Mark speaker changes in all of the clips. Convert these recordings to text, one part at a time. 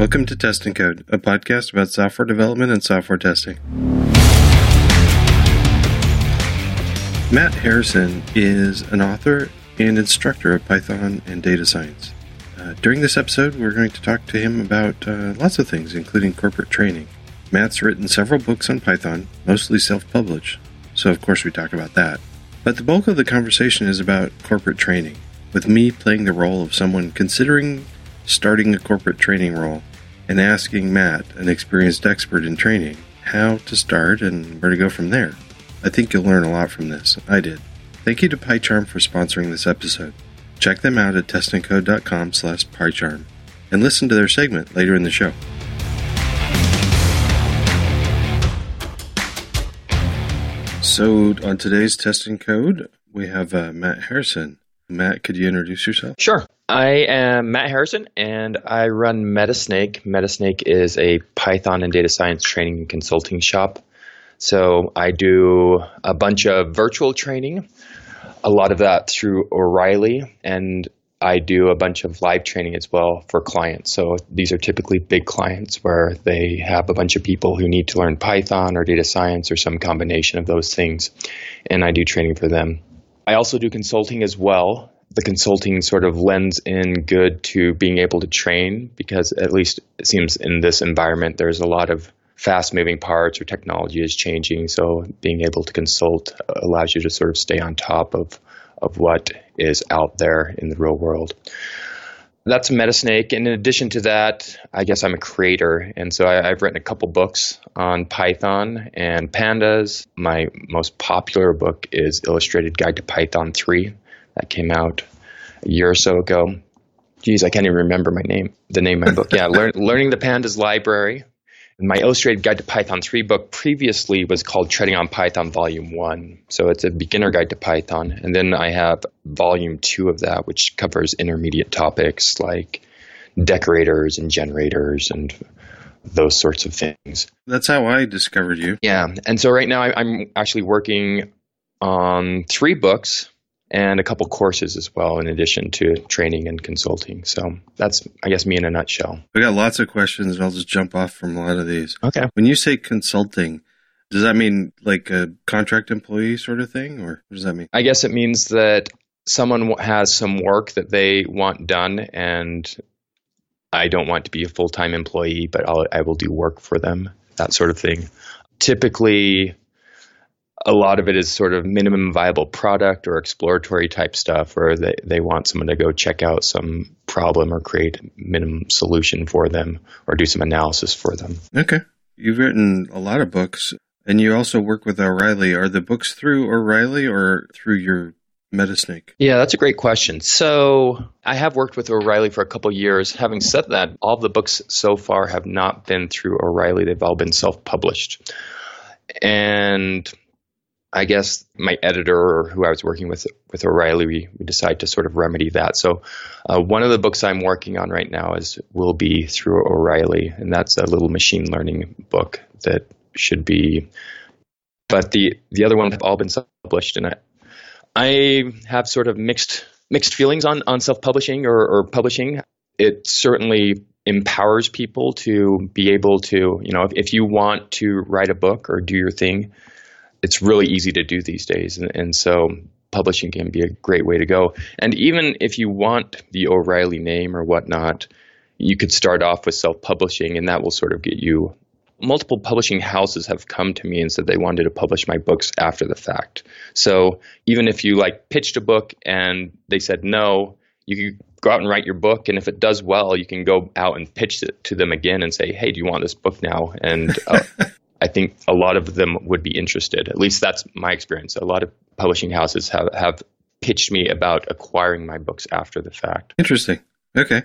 Speaker 1: Welcome to Test and Code, a podcast about software development and software testing. Matt Harrison is an author and instructor of Python and data science. Uh, during this episode, we're going to talk to him about uh, lots of things, including corporate training. Matt's written several books on Python, mostly self published, so of course we talk about that. But the bulk of the conversation is about corporate training, with me playing the role of someone considering starting a corporate training role and asking Matt, an experienced expert in training, how to start and where to go from there. I think you'll learn a lot from this. I did. Thank you to PyCharm for sponsoring this episode. Check them out at testandcode.com slash PyCharm and listen to their segment later in the show. So, on today's test and code, we have uh, Matt Harrison. Matt, could you introduce yourself?
Speaker 2: Sure. I am Matt Harrison, and I run Metasnake. Metasnake is a Python and data science training and consulting shop. So I do a bunch of virtual training, a lot of that through O'Reilly, and I do a bunch of live training as well for clients. So these are typically big clients where they have a bunch of people who need to learn Python or data science or some combination of those things, and I do training for them. I also do consulting as well. The consulting sort of lends in good to being able to train because, at least it seems in this environment, there's a lot of fast moving parts or technology is changing. So, being able to consult allows you to sort of stay on top of, of what is out there in the real world. That's Metasnake. And in addition to that, I guess I'm a creator. And so I, have written a couple books on Python and pandas. My most popular book is Illustrated Guide to Python 3 that came out a year or so ago. Geez, I can't even remember my name, the name of my book. Yeah, Learn, Learning the Pandas Library my illustrated guide to Python 3 book previously was called Treading on Python Volume 1. So it's a beginner guide to Python. And then I have Volume 2 of that, which covers intermediate topics like decorators and generators and those sorts of things.
Speaker 1: That's how I discovered you.
Speaker 2: Yeah. And so right now I'm actually working on three books and a couple courses as well, in addition to training and consulting. So that's, I guess, me in a nutshell.
Speaker 1: We got lots of questions, and I'll just jump off from a lot of these.
Speaker 2: Okay.
Speaker 1: When you say consulting, does that mean like a contract employee sort of thing, or what does that mean?
Speaker 2: I guess it means that someone has some work that they want done, and I don't want to be a full time employee, but I'll, I will do work for them, that sort of thing. Typically, a lot of it is sort of minimum viable product or exploratory type stuff or they, they want someone to go check out some problem or create a minimum solution for them or do some analysis for them.
Speaker 1: Okay. You've written a lot of books and you also work with O'Reilly. Are the books through O'Reilly or through your Metasnake?
Speaker 2: Yeah, that's a great question. So I have worked with O'Reilly for a couple years. Having said that, all the books so far have not been through O'Reilly. They've all been self-published. And I guess my editor or who I was working with with O'Reilly, we, we decided to sort of remedy that. So uh, one of the books I'm working on right now is will be through O'Reilly, and that's a little machine learning book that should be. But the the other one have all been published, and I I have sort of mixed mixed feelings on on self publishing or, or publishing. It certainly empowers people to be able to you know if, if you want to write a book or do your thing it's really easy to do these days. And, and so publishing can be a great way to go. And even if you want the O'Reilly name or whatnot, you could start off with self publishing, and that will sort of get you. Multiple publishing houses have come to me and said they wanted to publish my books after the fact. So even if you like pitched a book and they said no, you could go out and write your book, and if it does well, you can go out and pitch it to them again and say, "Hey, do you want this book now?" And uh, I think a lot of them would be interested. At least that's my experience. A lot of publishing houses have, have pitched me about acquiring my books after the fact.
Speaker 1: Interesting. Okay.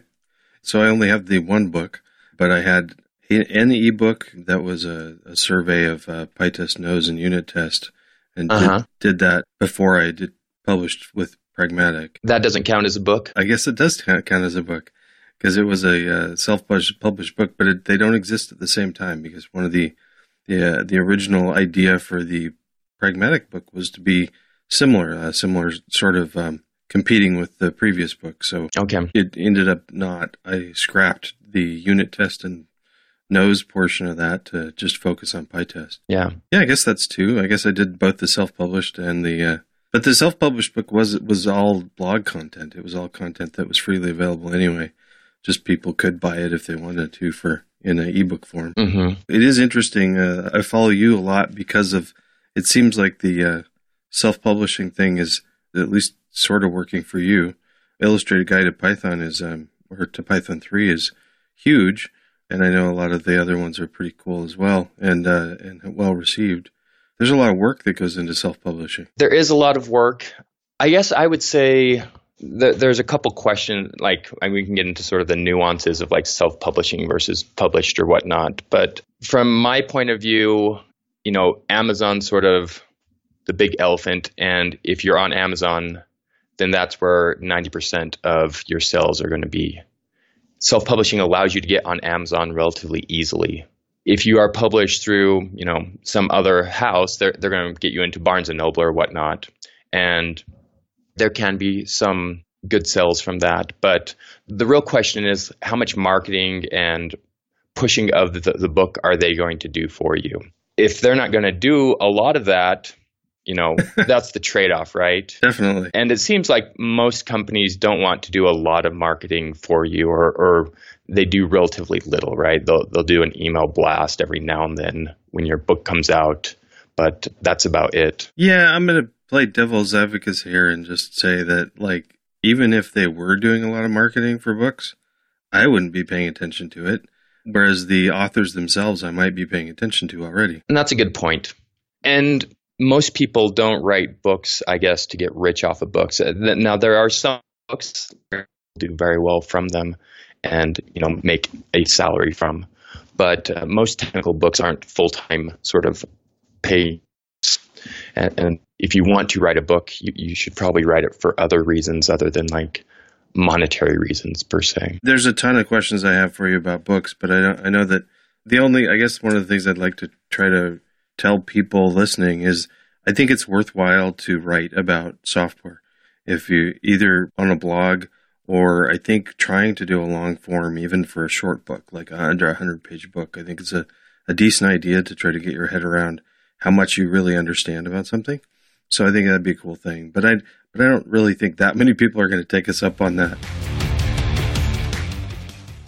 Speaker 1: So I only have the one book, but I had an ebook that was a, a survey of uh, PyTest nose and unit test and uh-huh. did, did that before I did published with Pragmatic.
Speaker 2: That doesn't count as a book?
Speaker 1: I guess it does count, count as a book because it was a uh, self-published book, but it, they don't exist at the same time because one of the the uh, the original idea for the pragmatic book was to be similar, uh, similar sort of um, competing with the previous book. So
Speaker 2: okay.
Speaker 1: it ended up not. I scrapped the unit test and nose portion of that to just focus on PyTest.
Speaker 2: Yeah.
Speaker 1: Yeah, I guess that's two. I guess I did both the self-published and the, uh, but the self-published book was was all blog content. It was all content that was freely available anyway. Just people could buy it if they wanted to for in an ebook form.
Speaker 2: Mm-hmm.
Speaker 1: It is interesting. Uh, I follow you a lot because of. It seems like the uh, self-publishing thing is at least sort of working for you. Illustrated Guide to Python is um, or to Python three is huge, and I know a lot of the other ones are pretty cool as well and uh, and well received. There's a lot of work that goes into self-publishing.
Speaker 2: There is a lot of work. I guess I would say that there's a couple questions. Like I mean, we can get into sort of the nuances of like self-publishing versus published or whatnot. But from my point of view, you know, Amazon sort of the big elephant, and if you're on Amazon, then that's where 90% of your sales are going to be. Self publishing allows you to get on Amazon relatively easily. If you are published through, you know, some other house, they're, they're going to get you into Barnes and Noble or whatnot. And there can be some good sales from that. But the real question is how much marketing and pushing of the, the book are they going to do for you? If they're not going to do a lot of that, you know that's the trade-off right
Speaker 1: definitely
Speaker 2: and it seems like most companies don't want to do a lot of marketing for you or, or they do relatively little right they'll, they'll do an email blast every now and then when your book comes out but that's about it
Speaker 1: yeah i'm going to play devil's advocate here and just say that like even if they were doing a lot of marketing for books i wouldn't be paying attention to it whereas the authors themselves i might be paying attention to already
Speaker 2: and that's a good point and most people don't write books, I guess, to get rich off of books. Uh, now there are some books that do very well from them, and you know make a salary from. But uh, most technical books aren't full time sort of pay. And, and, if you want to write a book, you, you should probably write it for other reasons other than like monetary reasons per se.
Speaker 1: There's a ton of questions I have for you about books, but I I know that the only I guess one of the things I'd like to try to tell people listening is I think it's worthwhile to write about software. If you either on a blog or I think trying to do a long form, even for a short book, like under a hundred page book, I think it's a, a decent idea to try to get your head around how much you really understand about something. So I think that'd be a cool thing. But I but I don't really think that many people are going to take us up on that.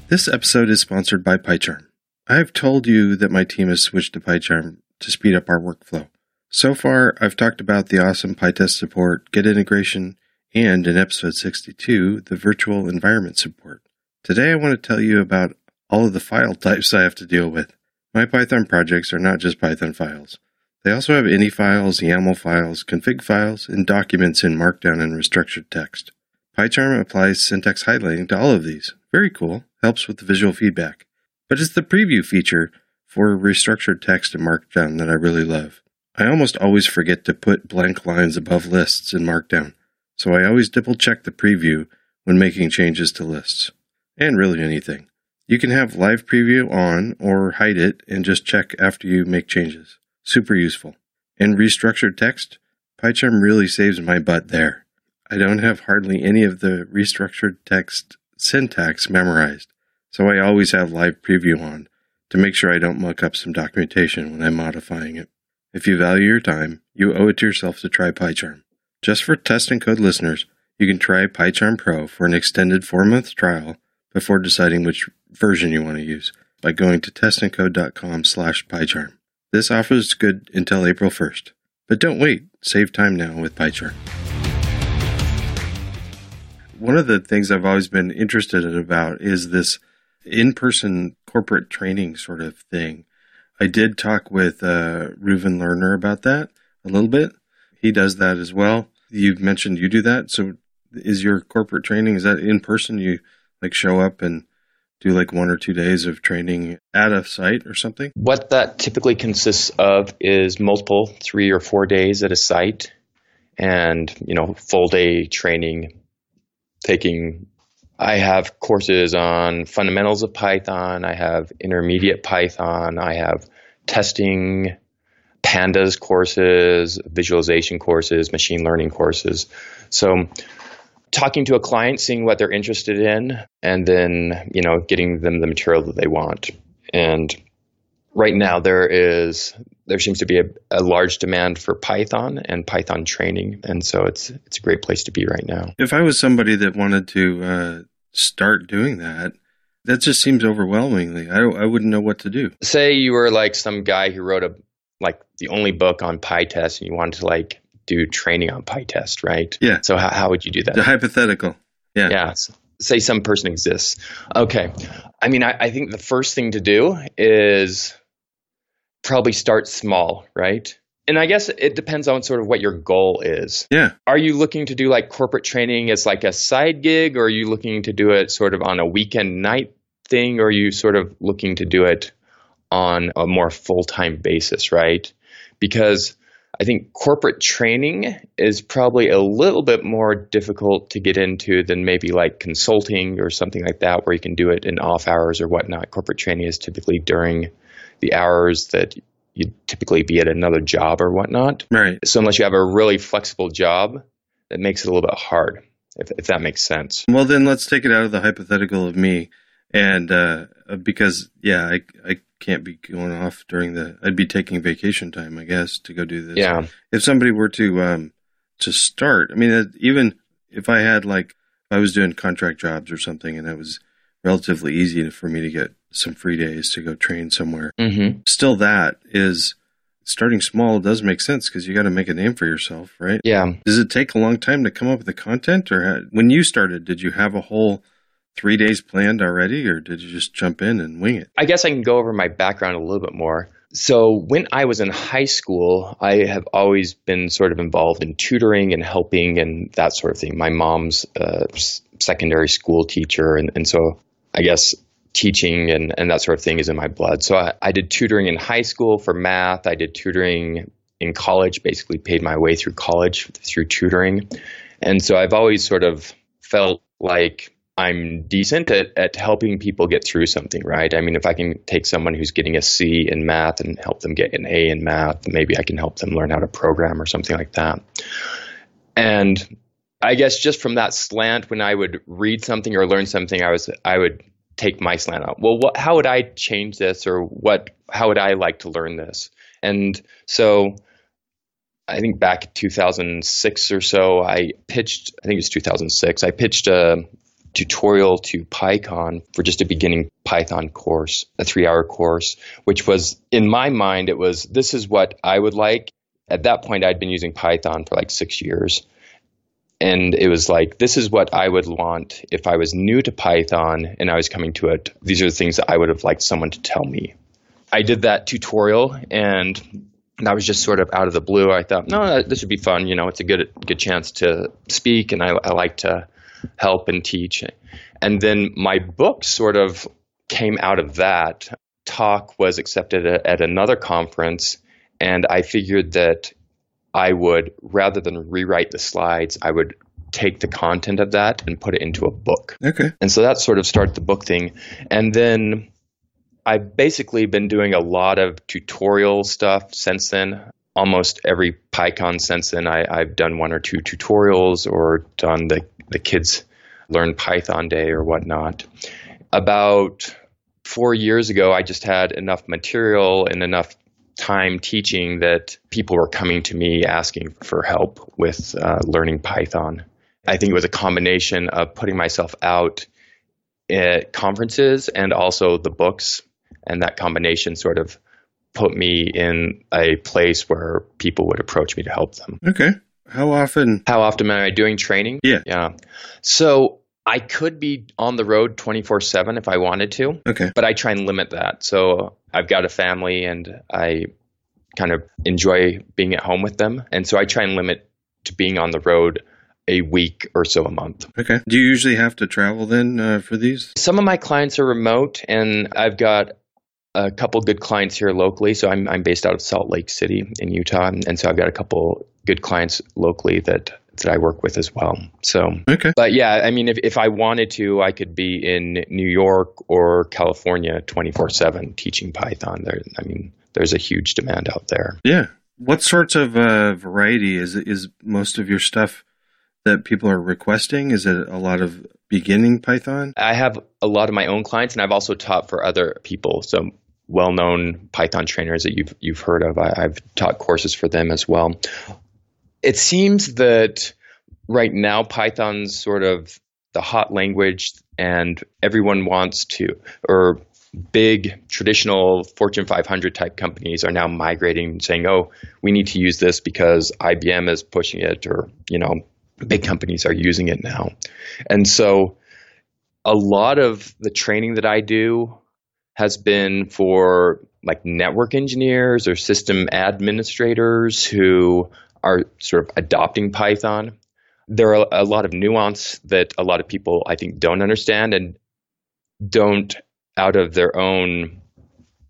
Speaker 1: This episode is sponsored by PyCharm. I've told you that my team has switched to PyCharm to speed up our workflow. So far, I've talked about the awesome PyTest support, Git integration, and in episode 62, the virtual environment support. Today, I want to tell you about all of the file types I have to deal with. My Python projects are not just Python files. They also have ini files, YAML files, config files, and documents in Markdown and restructured text. PyCharm applies syntax highlighting to all of these. Very cool. Helps with the visual feedback. But it's the preview feature for restructured text in Markdown that I really love. I almost always forget to put blank lines above lists in Markdown, so I always double check the preview when making changes to lists. And really anything. You can have live preview on or hide it and just check after you make changes. Super useful. And restructured text, PyCharm really saves my butt there. I don't have hardly any of the restructured text syntax memorized, so I always have live preview on to make sure I don't muck up some documentation when I'm modifying it. If you value your time, you owe it to yourself to try PyCharm. Just for test and code listeners, you can try PyCharm Pro for an extended four month trial before deciding which version you want to use by going to testandcode.com slash PyCharm. This offer is good until April 1st. But don't wait, save time now with PyCharm. One of the things I've always been interested about is this in person corporate training sort of thing. I did talk with uh, Reuven Lerner about that a little bit. He does that as well. You mentioned you do that. So is your corporate training, is that in person? You like show up and do like one or two days of training at a site or something?
Speaker 2: What that typically consists of is multiple three or four days at a site and, you know, full day training, taking I have courses on fundamentals of Python. I have intermediate Python. I have testing, pandas courses, visualization courses, machine learning courses. So talking to a client, seeing what they're interested in, and then, you know, getting them the material that they want. And right now there is there seems to be a, a, large demand for Python and Python training, and so it's it's a great place to be right now.
Speaker 1: If I was somebody that wanted to uh, start doing that, that just seems overwhelmingly. I I wouldn't know what to do.
Speaker 2: Say you were like some guy who wrote a like the only book on PyTest, and you wanted to like do training on PyTest, right?
Speaker 1: Yeah.
Speaker 2: So how how would you do that?
Speaker 1: The hypothetical. Yeah.
Speaker 2: Yeah. Say some person exists. Okay. I mean, I, I think the first thing to do is probably start small, right? And I guess it depends on sort of what your goal is.
Speaker 1: Yeah.
Speaker 2: Are you looking to do like corporate training as like a side gig, or are you looking to do it sort of on a weekend night thing, or are you sort of looking to do it on a more full time basis, right? Because I think corporate training is probably a little bit more difficult to get into than maybe like consulting or something like that, where you can do it in off hours or whatnot. Corporate training is typically during the hours that you'd typically be at another job or whatnot.
Speaker 1: Right.
Speaker 2: So unless you have a really flexible job, that makes it a little bit hard, if, if that makes sense.
Speaker 1: Well, then let's take it out of the hypothetical of me, and uh, because yeah, I I can't be going off during the. I'd be taking vacation time, I guess, to go do this.
Speaker 2: Yeah.
Speaker 1: If somebody were to um to start, I mean, even if I had like I was doing contract jobs or something, and it was relatively easy for me to get some free days to go train somewhere.
Speaker 2: Mm-hmm.
Speaker 1: Still, that is starting small does make sense because you got to make a name for yourself, right?
Speaker 2: Yeah.
Speaker 1: Does it take a long time to come up with the content, or when you started, did you have a whole three days planned already, or did you just jump in and wing it?
Speaker 2: I guess I can go over my background a little bit more. So, when I was in high school, I have always been sort of involved in tutoring and helping and that sort of thing. My mom's a secondary school teacher, and, and so I guess teaching and, and that sort of thing is in my blood. So I, I did tutoring in high school for math. I did tutoring in college, basically paid my way through college through tutoring. And so I've always sort of felt like I'm decent at, at helping people get through something, right? I mean, if I can take someone who's getting a C in math and help them get an A in math, maybe I can help them learn how to program or something like that. And I guess just from that slant, when I would read something or learn something, I was I would take my slant out. Well, what, how would I change this, or what? How would I like to learn this? And so, I think back in 2006 or so, I pitched. I think it was 2006. I pitched a tutorial to PyCon for just a beginning Python course, a three-hour course, which was in my mind it was this is what I would like. At that point, I'd been using Python for like six years. And it was like this is what i would want if i was new to python and i was coming to it. These are the things that i would have liked someone to tell me. I did that tutorial and that was just sort of out of the blue. I thought no this would be fun. You know it's a good good chance to speak and i, I like to help and teach and then my book sort of came out of that talk was accepted at another conference and i figured that I would, rather than rewrite the slides, I would take the content of that and put it into a book.
Speaker 1: Okay.
Speaker 2: And so that sort of started the book thing. And then I've basically been doing a lot of tutorial stuff since then. Almost every PyCon since then, I, have done one or two tutorials or done the, the kids learn Python day or whatnot. About four years ago, I just had enough material and enough time teaching that people were coming to me asking for help with uh, learning Python. I think it was a combination of putting myself out at conferences and also the books, and that combination sort of put me in a place where people would approach me to help them.
Speaker 1: Okay. How often?
Speaker 2: How often am I doing training?
Speaker 1: Yeah.
Speaker 2: Yeah. So I could be on the road 24 7 if I wanted to.
Speaker 1: Okay.
Speaker 2: But I try and limit that. So I've got a family and I kind of enjoy being at home with them. And so I try and limit to being on the road a week or so a month.
Speaker 1: Okay. Do you usually have to travel then uh, for these?
Speaker 2: Some of my clients are remote, and I've got a couple good clients here locally. So I'm, I'm based out of Salt Lake City in Utah. And so I've got a couple good clients locally that that I work with as well. So,
Speaker 1: okay.
Speaker 2: But yeah, I mean, if, if I wanted to, I could be in New York or California 24 7 teaching Python. There, I mean, there's a huge demand out there.
Speaker 1: Yeah. What sorts of uh, variety is is most of your stuff that people are requesting? Is it a lot of beginning Python?
Speaker 2: I have a lot of my own clients, and I've also taught for other people. So well-known Python trainers that you've you've heard of. I, I've taught courses for them as well. It seems that right now Python's sort of the hot language, and everyone wants to, or big traditional Fortune 500 type companies are now migrating, saying, "Oh, we need to use this because IBM is pushing it," or you know, big companies are using it now, and so a lot of the training that I do has been for like network engineers or system administrators who are sort of adopting Python. There are a lot of nuance that a lot of people I think don't understand and don't out of their own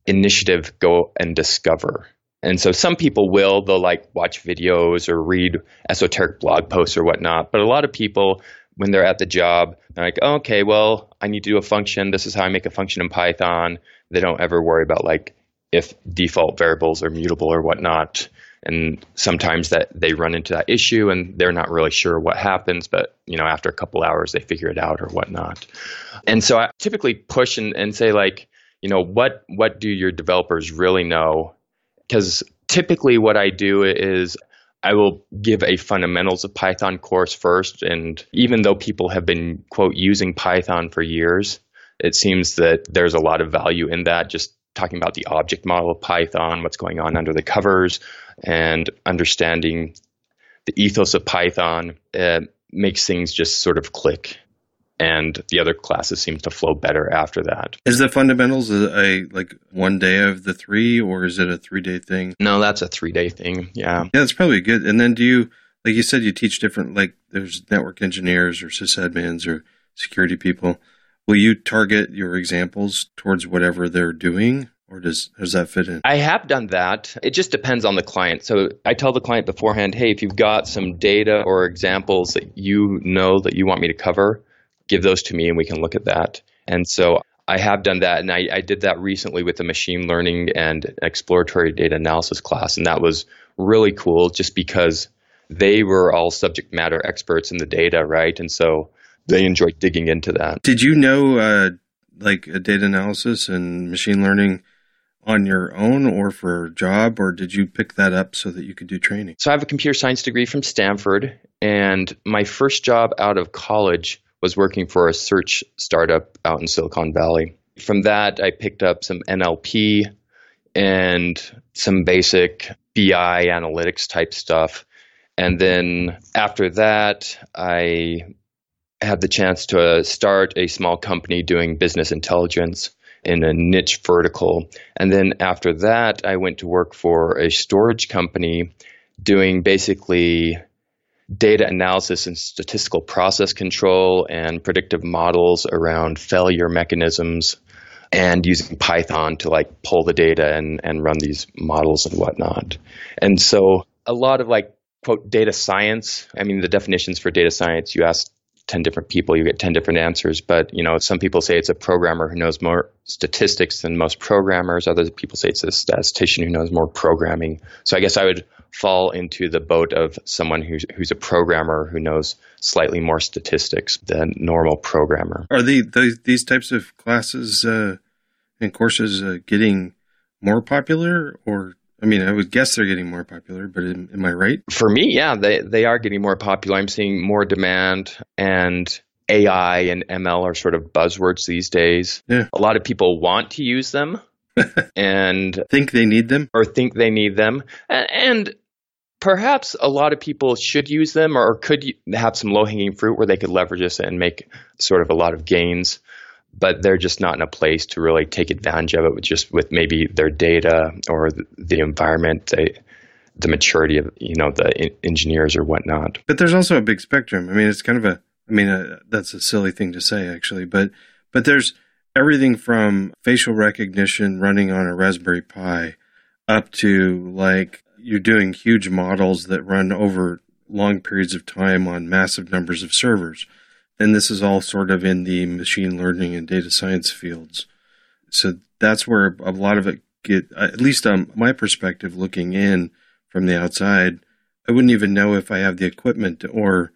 Speaker 2: initiative go and discover. And so some people will, they'll like watch videos or read esoteric blog posts or whatnot. But a lot of people when they're at the job, they're like, okay, well, I need to do a function. This is how I make a function in Python. They don't ever worry about like if default variables are mutable or whatnot. And sometimes that they run into that issue and they're not really sure what happens, but you know, after a couple hours they figure it out or whatnot. And so I typically push and, and say like, you know, what what do your developers really know? Because typically what I do is I will give a fundamentals of Python course first. And even though people have been, quote, using Python for years, it seems that there's a lot of value in that, just talking about the object model of Python, what's going on under the covers, and understanding the ethos of Python uh, makes things just sort of click and the other classes seem to flow better after that.
Speaker 1: Is the fundamentals a, a, like one day of the three, or is it a three day thing?
Speaker 2: No, that's a three day thing. Yeah,
Speaker 1: yeah, that's probably good. And then do you, like you said, you teach different like there's network engineers or sysadmins or security people. Will you target your examples towards whatever they're doing? Or does does that fit in?
Speaker 2: I have done that. It just depends on the client. So I tell the client beforehand, hey, if you've got some data or examples that you know that you want me to cover, give those to me and we can look at that. And so I have done that, and I, I, did that recently with the machine learning and exploratory data analysis class, and that was really cool just because they were all subject matter experts in the data, right? And so they enjoy digging into that.
Speaker 1: Did you know, uh, like, a data analysis and machine learning on your own or for a job, or did you pick that up so that you could do training?
Speaker 2: So I have a computer science degree from Stanford, and my first job out of college was working for a search startup out in Silicon Valley. From that, I picked up some NLP and some basic BI analytics type stuff. And then after that, I had the chance to uh, start a small company doing business intelligence in a niche vertical. And then after that, I went to work for a storage company doing basically data analysis and statistical process control and predictive models around failure mechanisms and using Python to like pull the data and, and run these models and whatnot. And so a lot of like quote data science, I mean the definitions for data science, you ask 10 different people, you get 10 different answers. But, you know, some people say it's a programmer who knows more statistics than most programmers. Other people say it's a statistician who knows more programming. So I guess I would fall into the boat of someone who's, who's a programmer who knows slightly more statistics than normal programmer.
Speaker 1: Are the, the these types of classes uh, and courses uh, getting more popular or I mean, I would guess they're getting more popular, but am, am, I right?
Speaker 2: For me, yeah, they they are getting more popular. I'm seeing more demand, and AI and ML are sort of buzzwords these days.
Speaker 1: Yeah.
Speaker 2: A lot of people want to use them, and
Speaker 1: think they need them,
Speaker 2: or think they need them, and, and perhaps a lot of people should use them, or could have some low hanging fruit where they could leverage this and make sort of a lot of gains but they're just not in a place to really take advantage of it with just with maybe their data or the, environment, the, the maturity of you know the engineers or whatnot.
Speaker 1: But there's also a big spectrum. I mean, it's kind of a I mean uh, that's a silly thing to say actually, but but there's everything from facial recognition running on a Raspberry Pi up to like you're doing huge models that run over long periods of time on massive numbers of servers and this is all sort of in the machine learning and data science fields. So that's where a lot of it get, at least on my perspective, looking in from the outside, I wouldn't even know if I have the equipment or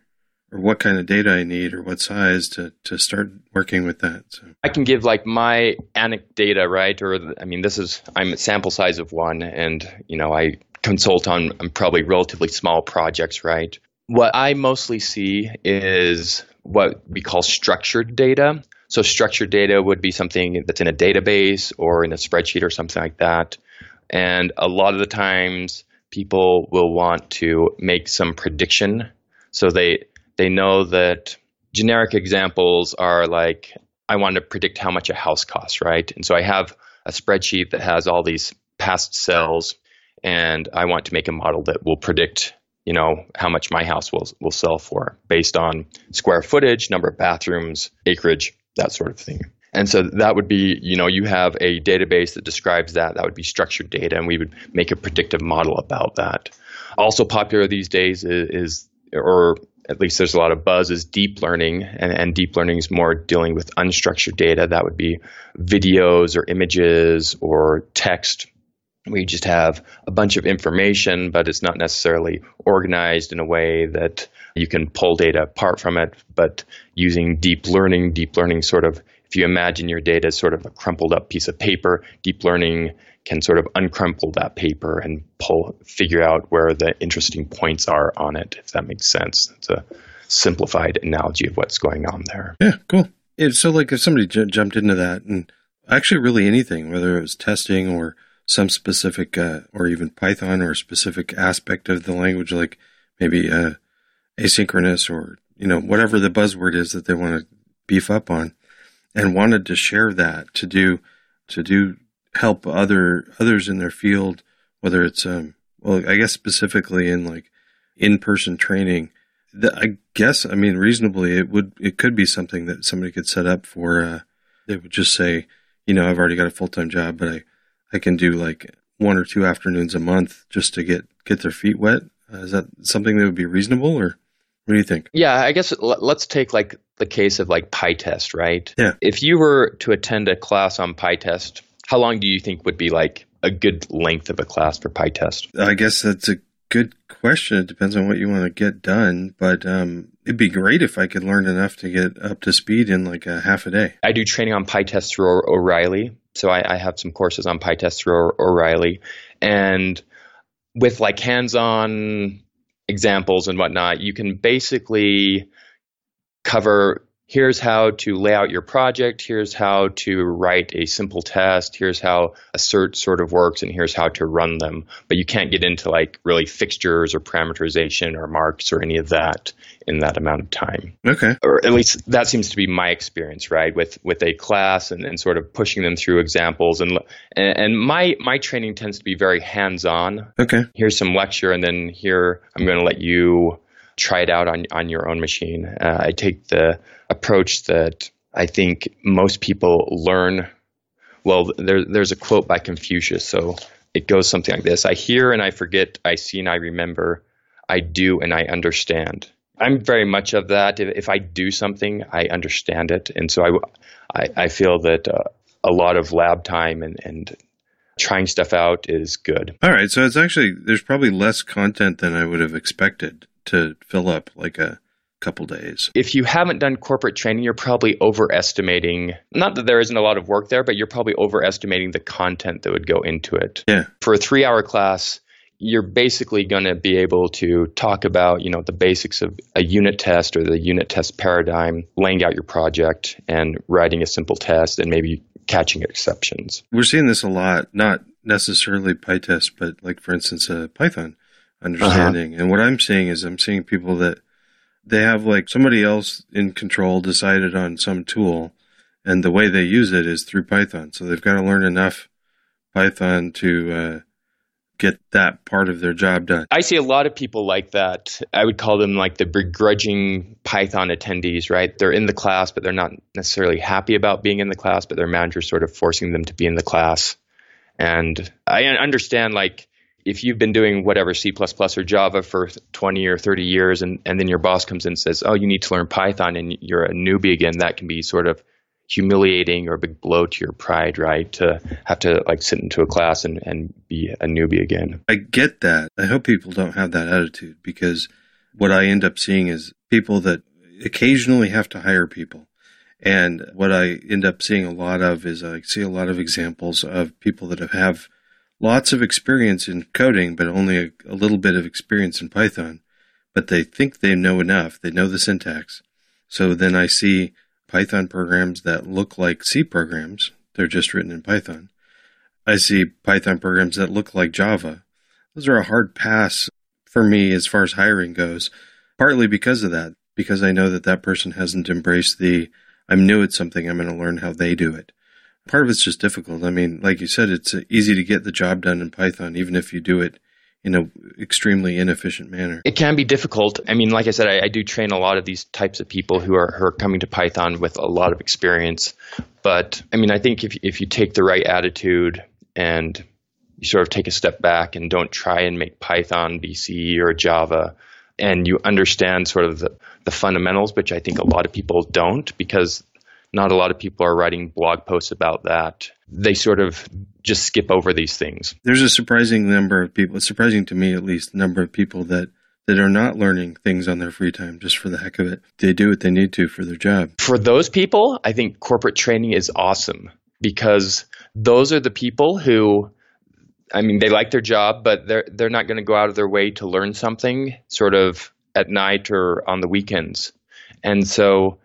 Speaker 1: or what kind of data I need or what size to, to start working with that. So.
Speaker 2: I can give like my anecdata, right? Or I mean, this is I'm a sample size of one, and you know I consult on, on probably relatively small projects, right? What I mostly see is what we call structured data. So structured data would be something that's in a database or in a spreadsheet or something like that. And a lot of the times people will want to make some prediction. So they they know that generic examples are like I want to predict how much a house costs, right? And so I have a spreadsheet that has all these past sales and I want to make a model that will predict, you know, how much my house will will sell for based on square footage, number of bathrooms, acreage, that sort of thing. And so that would be, you know, you have a database that describes that. That would be structured data, and we would make a predictive model about that. Also popular these days is, is or at least there's a lot of buzz, is deep learning. And, and deep learning is more dealing with unstructured data. That would be videos or images or text. We just have a bunch of information, but it's not necessarily organized in a way that you can pull data apart from it. But using deep learning, deep learning sort of if you imagine your data as sort of a crumpled up piece of paper, deep learning can sort of uncrumple that paper and pull figure out where the interesting points are on it, if that makes sense. It's a simplified analogy of what's going on there.
Speaker 1: Yeah, cool. So, like if somebody j- jumped into that and actually really anything, whether it was testing or some specific, uh, or even Python or a specific aspect of the language, like maybe uh, asynchronous or you know whatever the buzzword is that they want to beef up on and wanted to share that to do to do help other others in their field, whether it's um well, I guess specifically in like in person training. The, I guess I mean reasonably it would it could be something that somebody could set up for. Uh, they would just say, you know, I've already got a full time job, but I I can do like one or two afternoons a month just to get get their feet wet. Uh, is that something that would be reasonable, or what do you think?
Speaker 2: Yeah, I guess let's take like the case of like PyTest, right?
Speaker 1: Yeah.
Speaker 2: If you were to attend a class on PyTest, how long do you think would be like a good length of a class for PyTest?
Speaker 1: I guess that's a good question. It depends on what you want to get done, but um, it'd be great if I could learn enough to get up to speed in like a half a day.
Speaker 2: I do training on PyTest through O'Reilly, so I, I have some courses on PyTest through O'Reilly, and with like hands-on examples and whatnot, you can basically cover here's how to lay out your project, here's how to write a simple test, here's how assert sort of works, and here's how to run them. But you can't get into like really fixtures or parameterization or marks or any of that in that amount of time.
Speaker 1: Okay.
Speaker 2: Or at least that seems to be my experience, right? With with a class and, and sort of pushing them through examples and and my my training tends to be very hands on.
Speaker 1: Okay.
Speaker 2: Here's some lecture and then here I'm going to let you try it out on on your own machine. Uh, I take the approach that I think most people learn. Well, there, there's a quote by Confucius, so it goes something like this: "I hear and I forget; I see and I remember; I do and I understand." I'm very much of that. If, if I do something, I understand it, and so I, I, I feel that uh, a lot of lab time and, and trying stuff out is good.
Speaker 1: All right, so it's actually there's probably less content than I would have expected to fill up like a couple days.
Speaker 2: If you haven't done corporate training, you're probably overestimating, not that there isn't a lot of work there, but you're probably overestimating the content that would go into it.
Speaker 1: Yeah.
Speaker 2: For a three hour class, you're basically going to be able to talk about, you know, the basics of a unit test or the unit test paradigm, laying out your project and writing a simple test and maybe catching exceptions.
Speaker 1: We're seeing this a lot, not necessarily PyTest, but like for instance, uh, Python understanding. Uh-huh. And what I'm seeing is I'm seeing people that they have like somebody else in control decided on some tool and the way they use it is through Python. So they've got to learn enough Python to uh, get that part of their job done.
Speaker 2: I see a lot of people like that. I would call them like the begrudging Python attendees, right? They're in the class, but they're not necessarily happy about being in the class, but their manager's sort of forcing them to be in the class. And I understand like if you've been doing whatever C or Java for 20 or 30 years, and, and then your boss comes in and says, Oh, you need to learn Python, and you're a newbie again, that can be sort of humiliating or a big blow to your pride, right? To have to like sit into a class and, and be a newbie again.
Speaker 1: I get that. I hope people don't have that attitude because what I end up seeing is people that occasionally have to hire people. And what I end up seeing a lot of is I see a lot of examples of people that have, have lots of experience in coding, but only a, a little bit of experience in Python. But they think they know enough. They know the syntax. So then I see Python programs that look like C programs. They're just written in Python. I see Python programs that look like Java. Those are a hard pass for me as far as hiring goes, partly because of that, because I know that that person hasn't embraced the I'm new at something, I'm going to learn how they do it. Part of it's just difficult. I mean, like you said, it's easy to get the job done in Python, even if you do it in an extremely inefficient manner.
Speaker 2: It can be difficult. I mean, like I said, I, I, do train a lot of these types of people who are, who are coming to Python with a lot of experience. But I mean, I think if, if you take the right attitude and you sort of take a step back and don't try and make Python be or Java, and you understand sort of the, the fundamentals, which I think a lot of people don't because not a lot of people are writing blog posts about that. They sort of just skip over these things.
Speaker 1: There's a surprising number of people, surprising to me at least, number of people that that are not learning things on their free time just for the heck of it. They do what they need to for their job.
Speaker 2: For those people, I think corporate training is awesome because those are the people who I mean, they like their job, but they're they're not going to go out of their way to learn something sort of at night or on the weekends. And so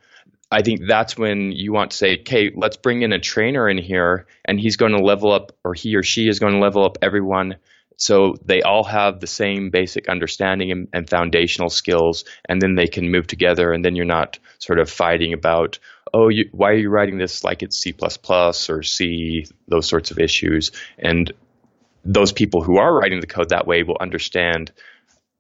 Speaker 2: I think that's when you want to say, okay, let's bring in a trainer in here and he's going to level up or he or she is going to level up everyone. So they all have the same basic understanding and, and, foundational skills and then they can move together and then you're not sort of fighting about oh you, why are you writing this like it's c++ or c those sorts of issues. And those people who are writing the code that way will understand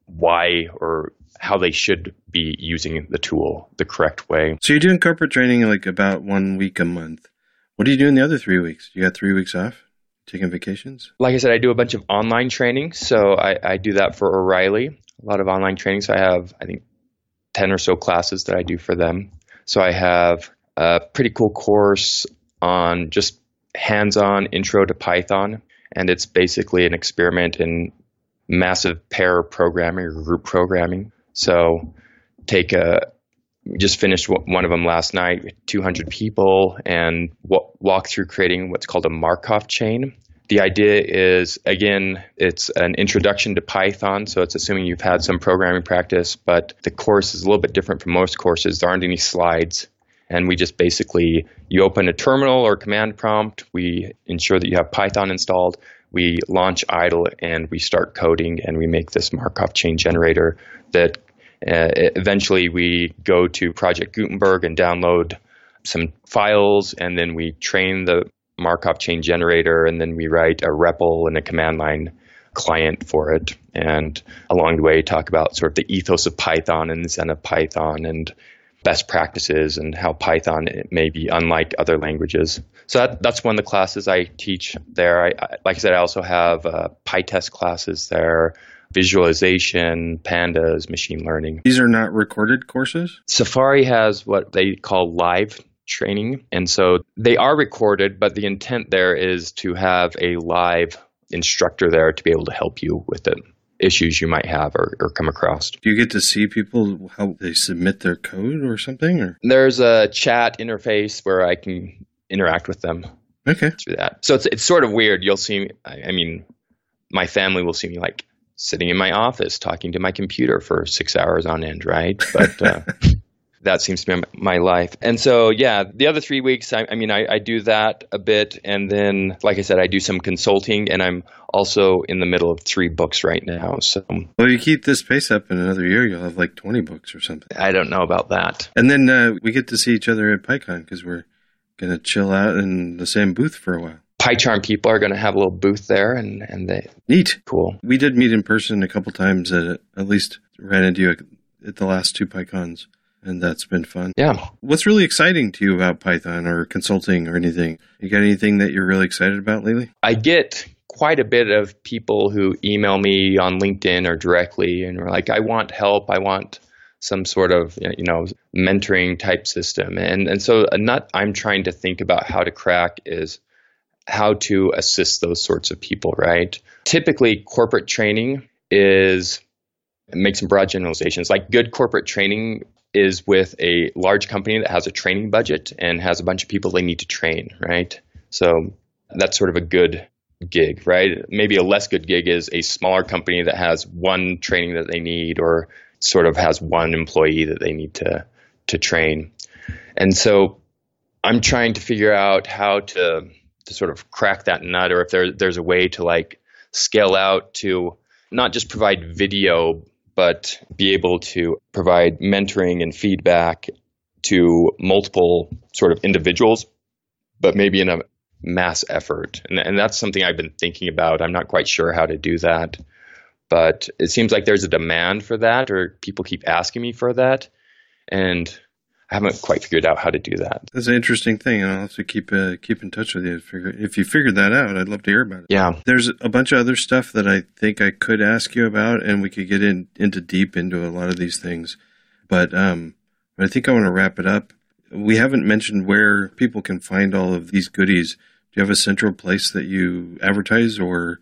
Speaker 2: why or how they should be using the tool the correct way.
Speaker 1: So you're doing corporate training like about one week a month. What do you do in the other three weeks? You got three weeks off? Taking vacations?
Speaker 2: Like I said, I do a bunch of online training. So I, I do that for O'Reilly, a lot of online training. So I have, I think, 10 or so classes that I do for them. So I have a pretty cool course on just hands on intro to Python and it's basically an experiment in massive pair programming or group programming. So take a just finished one of them last night 200 people and walk through creating what's called a Markov chain. The idea is, again, it's an introduction to Python, so it's assuming you've had some programming practice, but the course is a little bit different from most courses. There aren't any slides and we just basically you open a terminal or command prompt we ensure that you have python installed we launch idle and we start coding and we make this markov chain generator that uh, eventually we go to project gutenberg and download some files and then we train the markov chain generator and then we write a REPL and a command line client for it. And along the way talk about sort of the ethos of python and the zen of python and best practices and how Python may be unlike other languages. So that, that's one of the classes I teach there. I, I, like I said, I also have uh, PyTest classes there, visualization, pandas, machine learning.
Speaker 1: These are not recorded courses?
Speaker 2: Safari has what they call live training. And so they are recorded, but the intent there is to have a live instructor there to be able to help you with it issues you might have or, or, come across.
Speaker 1: Do you get to see people how they submit their code or something? Or
Speaker 2: there's a chat interface where I can interact with them.
Speaker 1: Okay.
Speaker 2: Through that, so it's it's sort of weird. You'll see. I, I mean, my family will see me like sitting in my office talking to my computer for six hours on end, right? But uh, that seems to be my life. And so, yeah, the other three weeks, I, I mean, I, I, do that a bit. And then, like I said, I do some consulting, and I'm also in the middle of three books right now. So,
Speaker 1: well, you keep this pace up in another year, you'll have like 20 books or something.
Speaker 2: I don't know about that.
Speaker 1: And then uh, we get to see each other at PyCon because we're going to chill out in the same booth for a while.
Speaker 2: PyCharm people are going to have a little booth there, and and they
Speaker 1: neat,
Speaker 2: cool.
Speaker 1: We did meet in person a couple times. At, at least ran into you at the last two PyCons and that's been fun.
Speaker 2: Yeah.
Speaker 1: What's really exciting to you about Python or consulting or anything? You got anything that you're really excited about lately?
Speaker 2: I get quite a bit of people who email me on LinkedIn or directly and are like, I want help. I want some sort of you know mentoring type system and and so a nut I'm trying to think about how to crack is how to assist those sorts of people right typically corporate training is make some broad generalizations. Like good corporate training is with a large company that has a training budget and has a bunch of people they need to train, right? So that's sort of a good gig, right? Maybe a less good gig is a smaller company that has one training that they need or sort of has one employee that they need to to train. And so I'm trying to figure out how to to sort of crack that nut or if there there's a way to like scale out to not just provide video but be able to provide mentoring and feedback to multiple sort of individuals but maybe in a mass effort. And, and that's something I've been thinking about. I'm not quite sure how to do that, but it seems like there's a demand for that, or people keep asking me for that. And I haven't quite figured out how to do that.
Speaker 1: That's an interesting thing, and I'll have to keep uh, keep in touch with you. If you figured that out, I'd love to hear about it.
Speaker 2: Yeah,
Speaker 1: there's a bunch of other stuff that I think I could ask you about, and we could get in into deep into a lot of these things. But um, I think I want to wrap it up. We haven't mentioned where people can find all of these goodies. Do you have a central place that you advertise or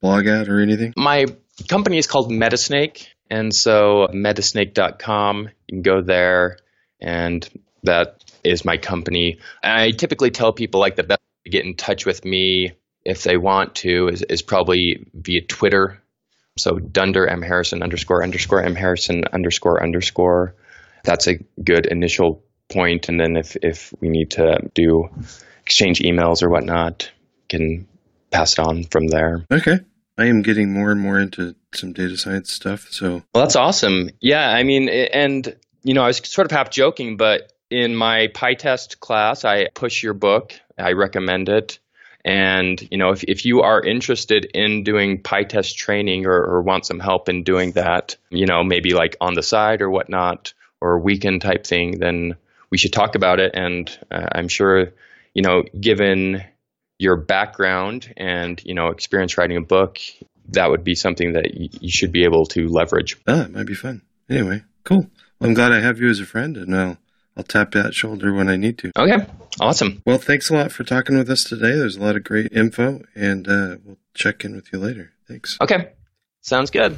Speaker 1: blog at or anything?
Speaker 2: My company is called Metasnake, and so metasnake.com. You can go there, and that is my company. I typically tell people like the best to get in touch with me if they want to is, is probably via Twitter. So Dunder M Harrison underscore underscore M Harrison underscore underscore. That's a good initial point. And then if, if we need to do exchange emails or whatnot, can pass it on from there.
Speaker 1: Okay. I am getting more and more into some data science stuff. So,
Speaker 2: well, that's awesome. Yeah, I mean, and you know, I was sort of half joking, but in my PyTest class, I push your book. I recommend it. And you know, if if you are interested in doing PyTest training or, or want some help in doing that, you know, maybe like on the side or whatnot, or weekend type thing, then we should talk about it. And uh, I'm sure, you know, given your background and you know experience writing a book, that would be something that you should be able to leverage.
Speaker 1: Ah, it might be fun. Anyway, cool. I'm glad I have you as a friend, and I'll I'll tap that shoulder when I need to.
Speaker 2: Okay, awesome.
Speaker 1: Well, thanks a lot for talking with us today. There's a lot of great info, and uh, we'll check in with you later. Thanks.
Speaker 2: Okay, sounds good.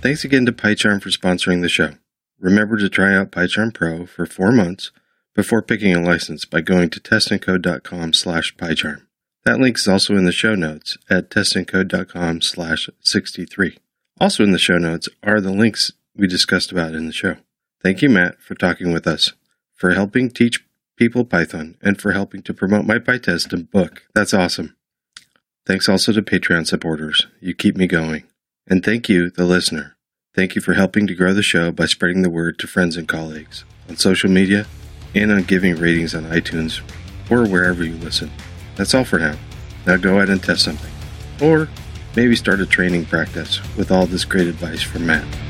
Speaker 1: Thanks again to PyCharm for sponsoring the show. Remember to try out PyCharm Pro for four months before picking a license by going to testandcode.com slash PyCharm. That link is also in the show notes at testandcode.com slash 63. Also in the show notes are the links we discussed about in the show. Thank you, Matt, for talking with us, for helping teach people Python, and for helping to promote my PyTest and book. That's awesome. Thanks also to Patreon supporters. You keep me going. And thank you, the listener. Thank you for helping to grow the show by spreading the word to friends and colleagues on social media and on giving ratings on iTunes or wherever you listen. That's all for now. Now go out and test something. Or maybe start a training practice with all this great advice from Matt.